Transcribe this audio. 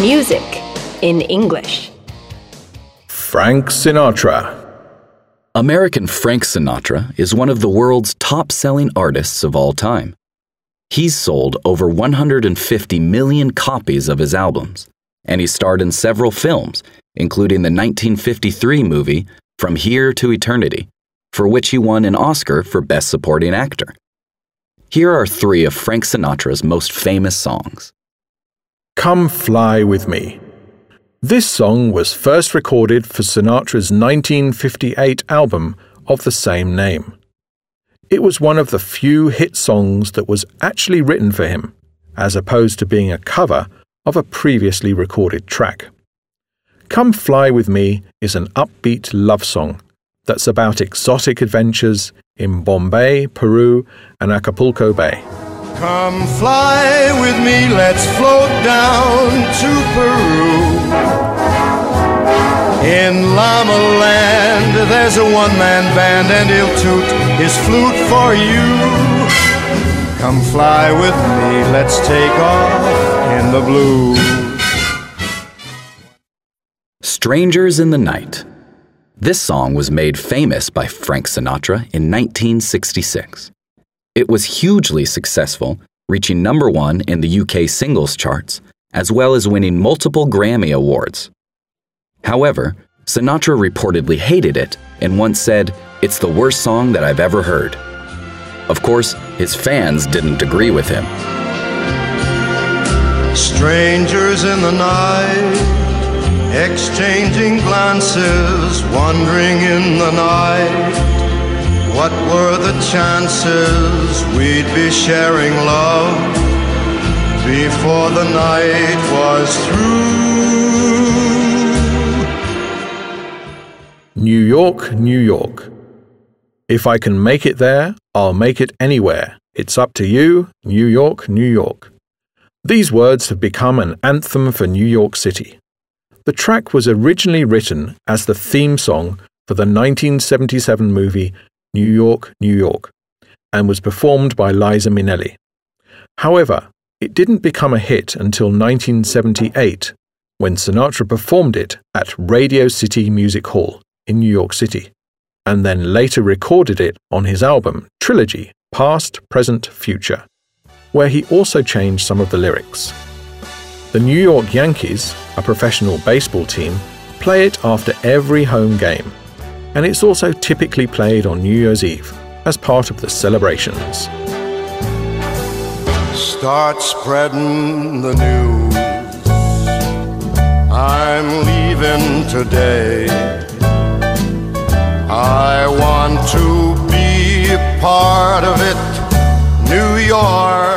Music in English. Frank Sinatra. American Frank Sinatra is one of the world's top selling artists of all time. He's sold over 150 million copies of his albums, and he starred in several films, including the 1953 movie From Here to Eternity, for which he won an Oscar for Best Supporting Actor. Here are three of Frank Sinatra's most famous songs. Come Fly With Me. This song was first recorded for Sinatra's 1958 album of the same name. It was one of the few hit songs that was actually written for him, as opposed to being a cover of a previously recorded track. Come Fly With Me is an upbeat love song that's about exotic adventures in Bombay, Peru, and Acapulco Bay. Come fly with me, let's float down to Peru. In Llama Land, there's a one man band, and he'll toot his flute for you. Come fly with me, let's take off in the blue. Strangers in the Night. This song was made famous by Frank Sinatra in 1966. It was hugely successful, reaching number one in the UK singles charts, as well as winning multiple Grammy Awards. However, Sinatra reportedly hated it and once said, It's the worst song that I've ever heard. Of course, his fans didn't agree with him. Strangers in the night exchanging glances, wandering in the night. What were the chances we'd be sharing love before the night was through? New York, New York. If I can make it there, I'll make it anywhere. It's up to you, New York, New York. These words have become an anthem for New York City. The track was originally written as the theme song for the 1977 movie New York, New York, and was performed by Liza Minnelli. However, it didn't become a hit until 1978 when Sinatra performed it at Radio City Music Hall in New York City, and then later recorded it on his album Trilogy Past, Present, Future, where he also changed some of the lyrics. The New York Yankees, a professional baseball team, play it after every home game, and it's also typically played on New Year's Eve as part of the celebrations. Start spreading the news. I'm leaving today. I want to be a part of it. New York